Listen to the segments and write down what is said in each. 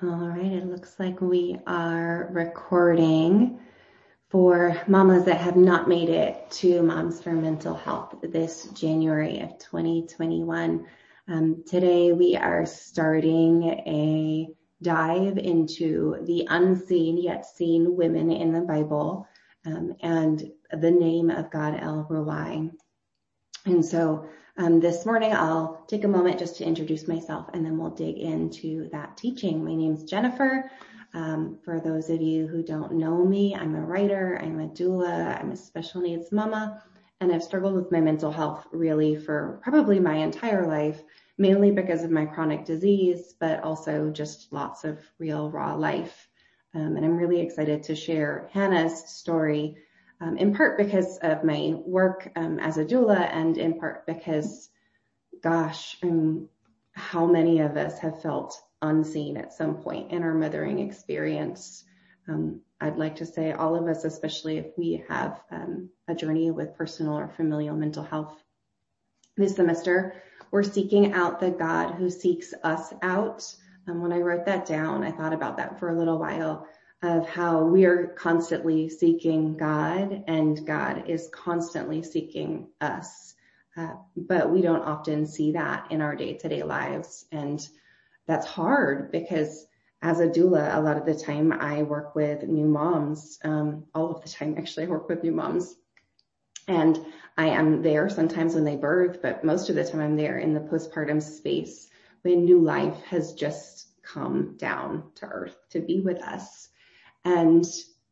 All right, it looks like we are recording for mamas that have not made it to Moms for Mental Health this January of 2021. Um, today we are starting a dive into the unseen yet seen women in the Bible um, and the name of God El Roi. And so this morning, I'll take a moment just to introduce myself and then we'll dig into that teaching. My name is Jennifer. Um, for those of you who don't know me, I'm a writer, I'm a doula, I'm a special needs mama, and I've struggled with my mental health really for probably my entire life, mainly because of my chronic disease, but also just lots of real raw life. Um, and I'm really excited to share Hannah's story um, in part because of my work um, as a doula and in part because, gosh, um, how many of us have felt unseen at some point in our mothering experience. Um, I'd like to say all of us, especially if we have um, a journey with personal or familial mental health. This semester, we're seeking out the God who seeks us out. Um, when I wrote that down, I thought about that for a little while of how we are constantly seeking God and God is constantly seeking us. Uh, but we don't often see that in our day to day lives. And that's hard because as a doula, a lot of the time I work with new moms, um, all of the time actually I work with new moms. And I am there sometimes when they birth, but most of the time I'm there in the postpartum space when new life has just come down to earth to be with us. And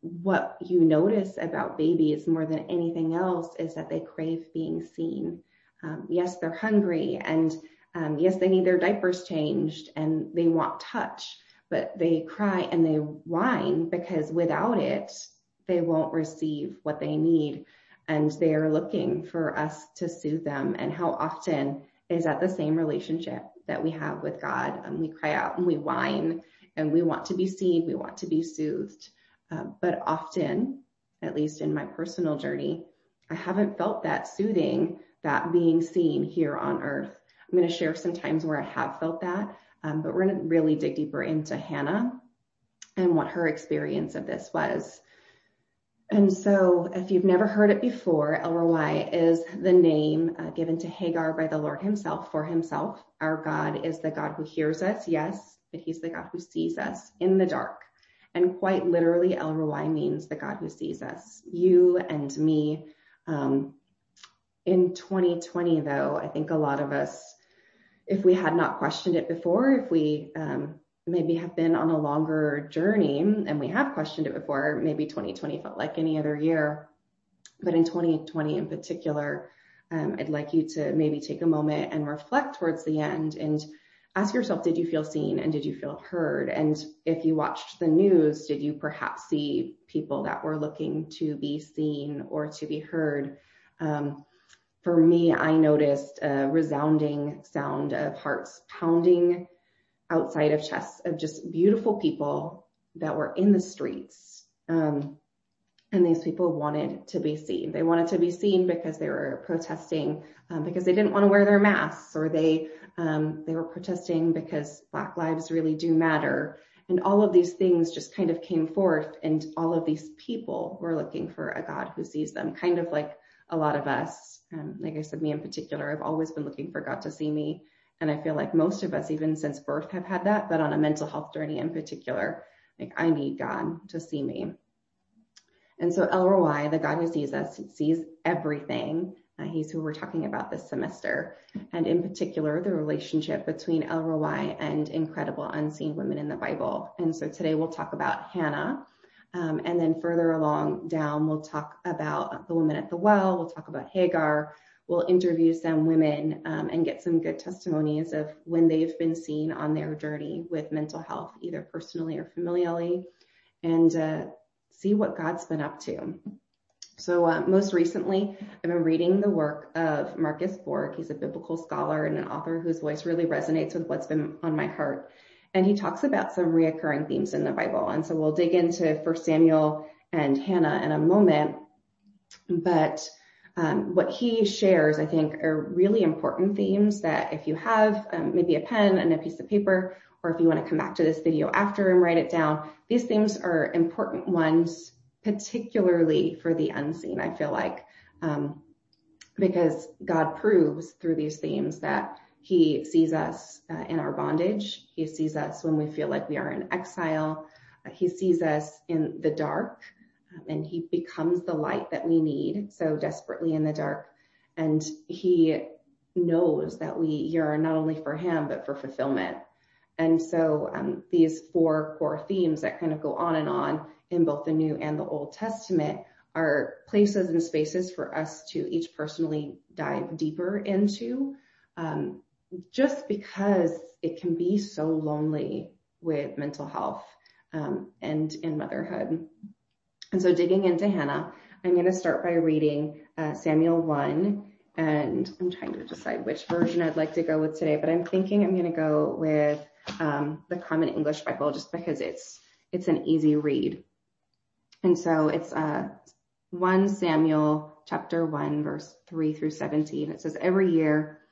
what you notice about babies more than anything else is that they crave being seen. Um, yes, they're hungry and um, yes, they need their diapers changed and they want touch, but they cry and they whine because without it, they won't receive what they need. And they are looking for us to soothe them. And how often is that the same relationship that we have with God? And we cry out and we whine and we want to be seen, we want to be soothed. Uh, but often, at least in my personal journey, I haven't felt that soothing, that being seen here on earth. I'm going to share some times where I have felt that, um, but we're going to really dig deeper into Hannah and what her experience of this was. And so if you've never heard it before, El Roi is the name uh, given to Hagar by the Lord himself for himself. Our God is the God who hears us, yes, but he's the God who sees us in the dark. And quite literally, El Roi means the God who sees us, you and me. Um, in 2020, though, I think a lot of us, if we had not questioned it before, if we um, maybe have been on a longer journey and we have questioned it before, maybe 2020 felt like any other year. But in 2020 in particular, um, I'd like you to maybe take a moment and reflect towards the end and ask yourself, did you feel seen and did you feel heard? And if you watched the news, did you perhaps see people that were looking to be seen or to be heard? Um, for me, I noticed a resounding sound of hearts pounding outside of chests of just beautiful people that were in the streets. Um, and these people wanted to be seen. They wanted to be seen because they were protesting um, because they didn't want to wear their masks or they um, they were protesting because Black lives really do matter. And all of these things just kind of came forth and all of these people were looking for a God who sees them, kind of like a lot of us. Um, like I said, me in particular, I've always been looking for God to see me. And I feel like most of us, even since birth, have had that, but on a mental health journey in particular, like I need God to see me. And so El Roi, the God who sees us, sees everything. Uh, he's who we're talking about this semester. And in particular, the relationship between El Roi and incredible unseen women in the Bible. And so today we'll talk about Hannah. Um, and then further along down, we'll talk about the woman at the well. We'll talk about Hagar. We'll interview some women um, and get some good testimonies of when they've been seen on their journey with mental health, either personally or familially, and uh, see what God's been up to. So uh, most recently, I've been reading the work of Marcus Borg. He's a biblical scholar and an author whose voice really resonates with what's been on my heart. And he talks about some reoccurring themes in the Bible. And so we'll dig into First Samuel and Hannah in a moment. But um, what he shares, I think, are really important themes that if you have um, maybe a pen and a piece of paper or if you want to come back to this video after and write it down, these themes are important ones, particularly for the unseen, I feel like, um, because God proves through these themes that he sees us uh, in our bondage. He sees us when we feel like we are in exile. Uh, he sees us in the dark um, and he becomes the light that we need so desperately in the dark. And he knows that we yearn not only for him, but for fulfillment. And so um, these four core themes that kind of go on and on in both the New and the Old Testament are places and spaces for us to each personally dive deeper into, um, just because it can be so lonely with mental health um, and in motherhood. And so digging into Hannah, I'm going to start by reading uh, Samuel 1 and I'm trying to decide which version I'd like to go with today, but I'm thinking I'm going to go with the Common English Bible just because it's it's an easy read. And so it's uh, 1 Samuel chapter 1 verse 3 through 17. It says every year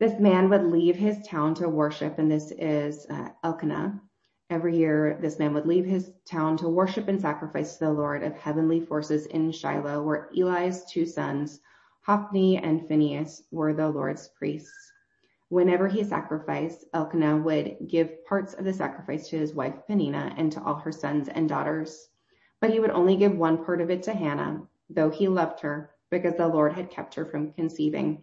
this man would leave his town to worship, and this is uh, Elkanah. Every year, this man would leave his town to worship and sacrifice to the Lord of heavenly forces in Shiloh, where Eli's two sons, Hophni and Phinehas were the Lord's priests. Whenever he sacrificed, Elkanah would give parts of the sacrifice to his wife Peninnah and to all her sons and daughters. But he would only give one part of it to Hannah, though he loved her, because the Lord had kept her from conceiving.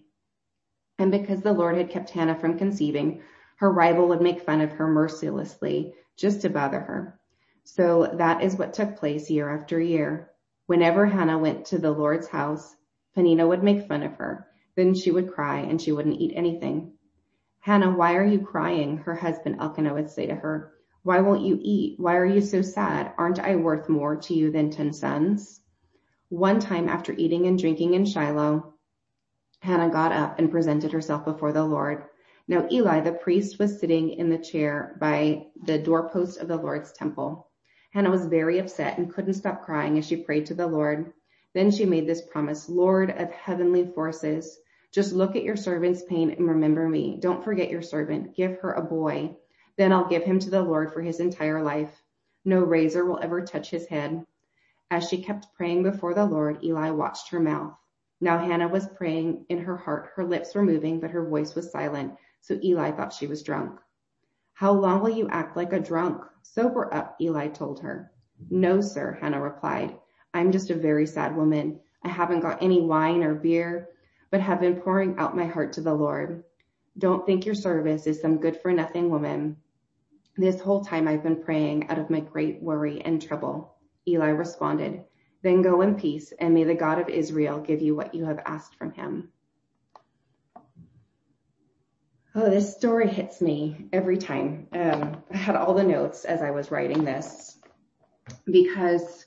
And because the Lord had kept Hannah from conceiving, her rival would make fun of her mercilessly just to bother her. So that is what took place year after year. Whenever Hannah went to the Lord's house, Peninnah would make fun of her. Then she would cry and she wouldn't eat anything. Hannah, why are you crying? Her husband Elkanah would say to her. Why won't you eat? Why are you so sad? Aren't I worth more to you than ten sons? One time after eating and drinking in Shiloh, Hannah got up and presented herself before the Lord. Now Eli the priest was sitting in the chair by the doorpost of the Lord's temple. Hannah was very upset and couldn't stop crying as she prayed to the Lord. Then she made this promise, Lord of heavenly forces, just look at your servant's pain and remember me. Don't forget your servant. Give her a boy. Then I'll give him to the Lord for his entire life. No razor will ever touch his head. As she kept praying before the Lord, Eli watched her mouth. Now Hannah was praying in her heart. Her lips were moving, but her voice was silent. So Eli thought she was drunk. How long will you act like a drunk? Sober up, Eli told her. No, sir, Hannah replied. I'm just a very sad woman. I haven't got any wine or beer, but have been pouring out my heart to the Lord. Don't think your service is some good for nothing woman. This whole time I've been praying out of my great worry and trouble. Eli responded, Then go in peace, and may the God of Israel give you what you have asked from him. Oh, this story hits me every time. Um, I had all the notes as I was writing this because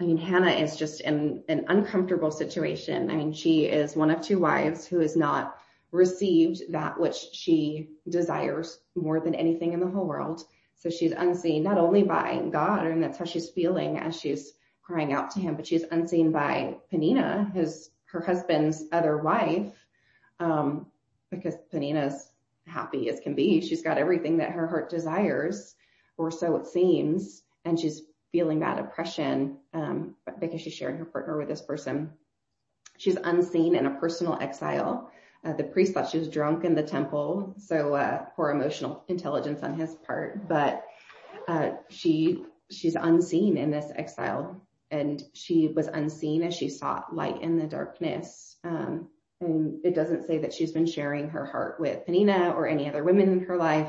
I mean, Hannah is just in an uncomfortable situation. I mean, she is one of two wives who has not received that which she desires more than anything in the whole world. So she's unseen not only by God, and that's how she's feeling as she's crying out to him, but she's unseen by Peninnah, his her husband's other wife, um, because Peninnah's happy as can be. She's got everything that her heart desires, or so it seems, and she's feeling that oppression um, because she's sharing her partner with this person. She's unseen in a personal exile. Uh, the priest thought she was drunk in the temple, so uh, poor emotional intelligence on his part. But uh, she she's unseen in this exile, and she was unseen as she sought light in the darkness. Um, and it doesn't say that she's been sharing her heart with Peninnah or any other women in her life.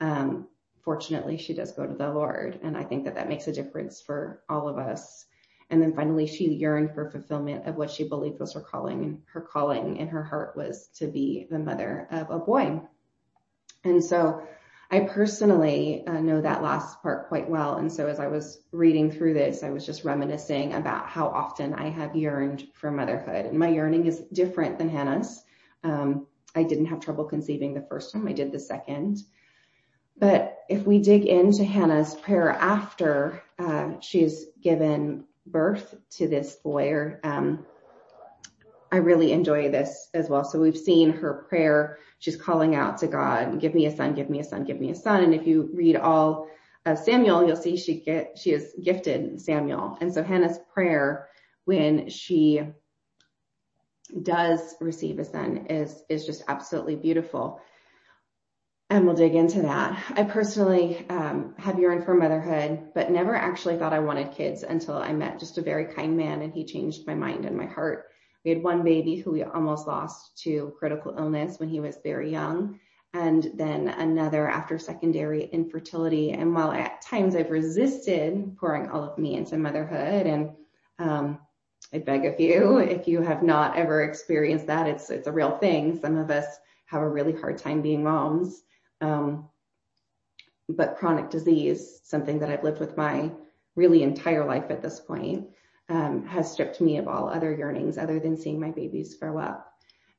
Um, fortunately, she does go to the Lord. And I think that that makes a difference for all of us. And then finally, she yearned for fulfillment of what she believed was her calling. And her calling in her heart was to be the mother of a boy. And so I personally uh, know that last part quite well. And so as I was reading through this, I was just reminiscing about how often I have yearned for motherhood. And my yearning is different than Hannah's. Um, I didn't have trouble conceiving the first time. I did the second. But if we dig into Hannah's prayer after uh, she's given birth to this boy, or um, I really enjoy this as well. So we've seen her prayer. She's calling out to God, give me a son, give me a son, give me a son. And if you read all of Samuel, you'll see she get, she is gifted Samuel. And so Hannah's prayer when she does receive a son is, is just absolutely beautiful. And we'll dig into that. I personally um, have yearned for motherhood, but never actually thought I wanted kids until I met just a very kind man and he changed my mind and my heart. We had one baby who we almost lost to critical illness when he was very young, and then another after secondary infertility. And while at times I've resisted pouring all of me into motherhood, and um, I beg of you, if you have not ever experienced that, it's it's a real thing. Some of us have a really hard time being moms. Um, but chronic disease, something that I've lived with my really entire life at this point, um, has stripped me of all other yearnings other than seeing my babies grow up.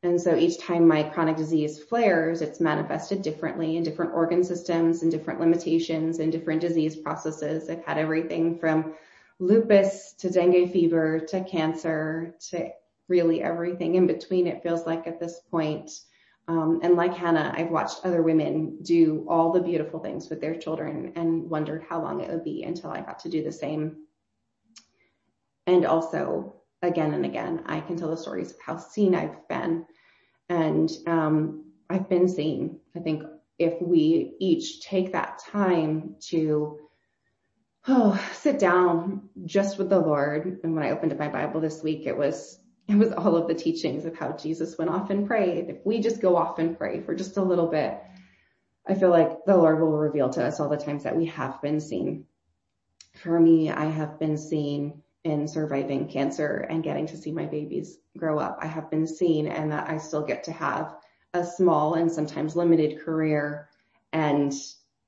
And so each time my chronic disease flares, it's manifested differently in different organ systems and different limitations and different disease processes. I've had everything from lupus to dengue fever to cancer to really everything in between, it feels like at this point. Um, and like Hannah, I've watched other women do all the beautiful things with their children and wondered how long it would be until I got to do the same. And also, again and again, I can tell the stories of how seen I've been. And um, I've been seen. I think if we each take that time to oh, sit down just with the Lord. And when I opened up my Bible this week, it was it was all of the teachings of how Jesus went off and prayed. If we just go off and pray for just a little bit, I feel like the Lord will reveal to us all the times that we have been seen. For me, I have been seen in surviving cancer and getting to see my babies grow up. I have been seen and that I still get to have a small and sometimes limited career and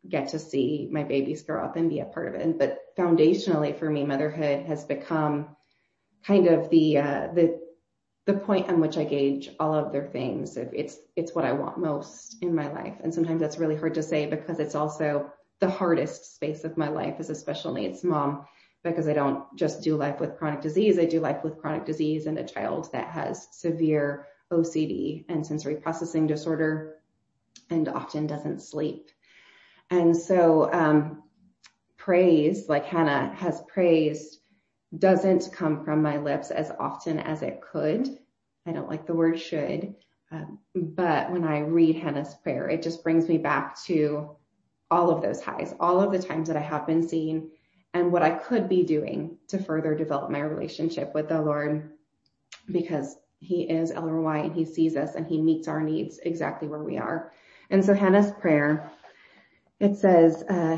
get to see my babies grow up and be a part of it. But foundationally for me, motherhood has become kind of the, uh, the, the point on which I gauge all of their things. It's, what I want most in my life. And sometimes that's really hard to say because it's also the hardest space of my life as a special needs mom because I don't just do life with chronic disease. I do life with chronic disease and a child that has severe OCD and sensory processing disorder and often doesn't sleep. And so, um, praise, like Hannah has praised, doesn't come from my lips as often as it could. I don't like the word should. Um, but when I read Hannah's prayer, it just brings me back to all of those highs, all of the times that I have been seen and what I could be doing to further develop my relationship with the Lord because he is El Roi and he sees us and he meets our needs exactly where we are. And so Hannah's prayer, it says uh,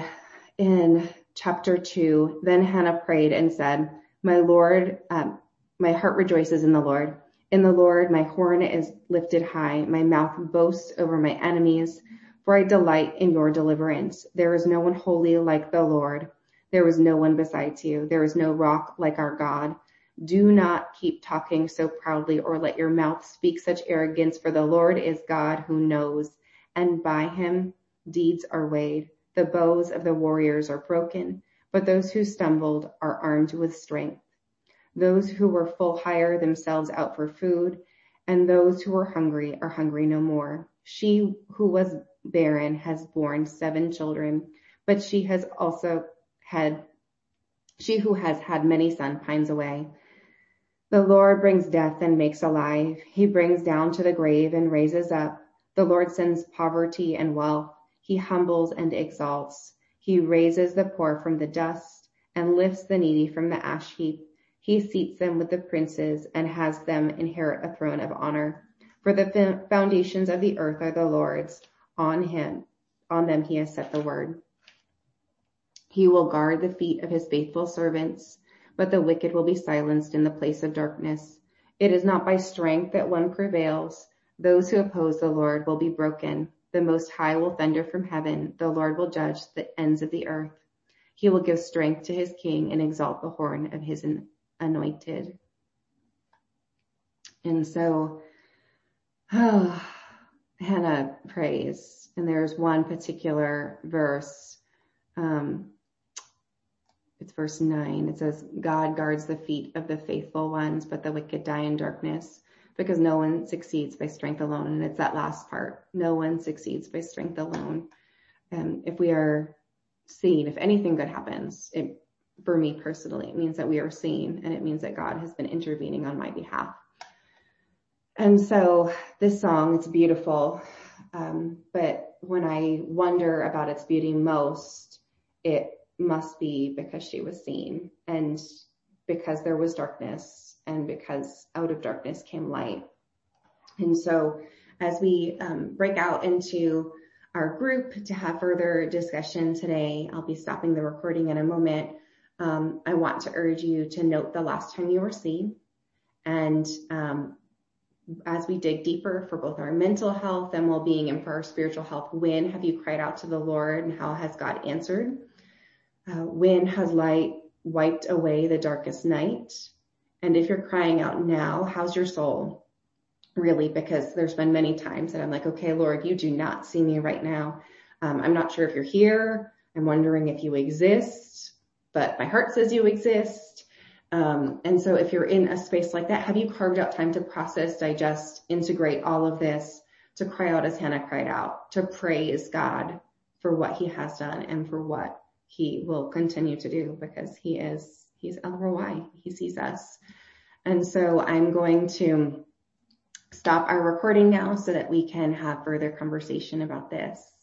in chapter two, then Hannah prayed and said, my Lord, um, my heart rejoices in the Lord. In the Lord, my horn is lifted high. My mouth boasts over my enemies, for I delight in your deliverance. There is no one holy like the Lord. There is no one besides you. There is no rock like our God. Do not keep talking so proudly or let your mouth speak such arrogance, for the Lord is God who knows, and by him deeds are weighed. The bows of the warriors are broken, but those who stumbled are armed with strength. Those who were full hire themselves out for food, and those who were hungry are hungry no more. She who was barren has borne seven children, but she has also had, she who has had many sons pines away. The Lord brings death and makes alive. He brings down to the grave and raises up. The Lord sends poverty and wealth. He humbles and exalts. He raises the poor from the dust and lifts the needy from the ash heap. He seats them with the princes and has them inherit a throne of honor. For the foundations of the earth are the Lord's. On him, on them he has set the word. He will guard the feet of his faithful servants, but the wicked will be silenced in the place of darkness. It is not by strength that one prevails. Those who oppose the Lord will be broken. The Most High will thunder from heaven. The Lord will judge the ends of the earth. He will give strength to his king and exalt the horn of his anointed. And so, oh, Hannah prays, and there's one particular verse um, it's verse nine. It says, God guards the feet of the faithful ones, but the wicked die in darkness. Because no one succeeds by strength alone. And it's that last part. No one succeeds by strength alone. And if we are seen, if anything good happens, it, for me personally, it means that we are seen and it means that God has been intervening on my behalf. And so this song, it's beautiful. Um, but when I wonder about its beauty most, it must be because she was seen and because there was darkness and because out of darkness came light. And so as we um, break out into our group to have further discussion today, I'll be stopping the recording in a moment. Um, I want to urge you to note the last time you were seen. And um, as we dig deeper for both our mental health and well-being and for our spiritual health, when have you cried out to the Lord and how has God answered? Uh, when has light wiped away the darkest night? And if you're crying out now, how's your soul? Really, because there's been many times that I'm like, okay, Lord, you do not see me right now. Um, I'm not sure if you're here. I'm wondering if you exist, but my heart says you exist. Um, and so if you're in a space like that, have you carved out time to process, digest, integrate all of this, to cry out as Hannah cried out, to praise God for what he has done and for what he will continue to do because he is, he's El. He sees us. And so I'm going to stop our recording now so that we can have further conversation about this.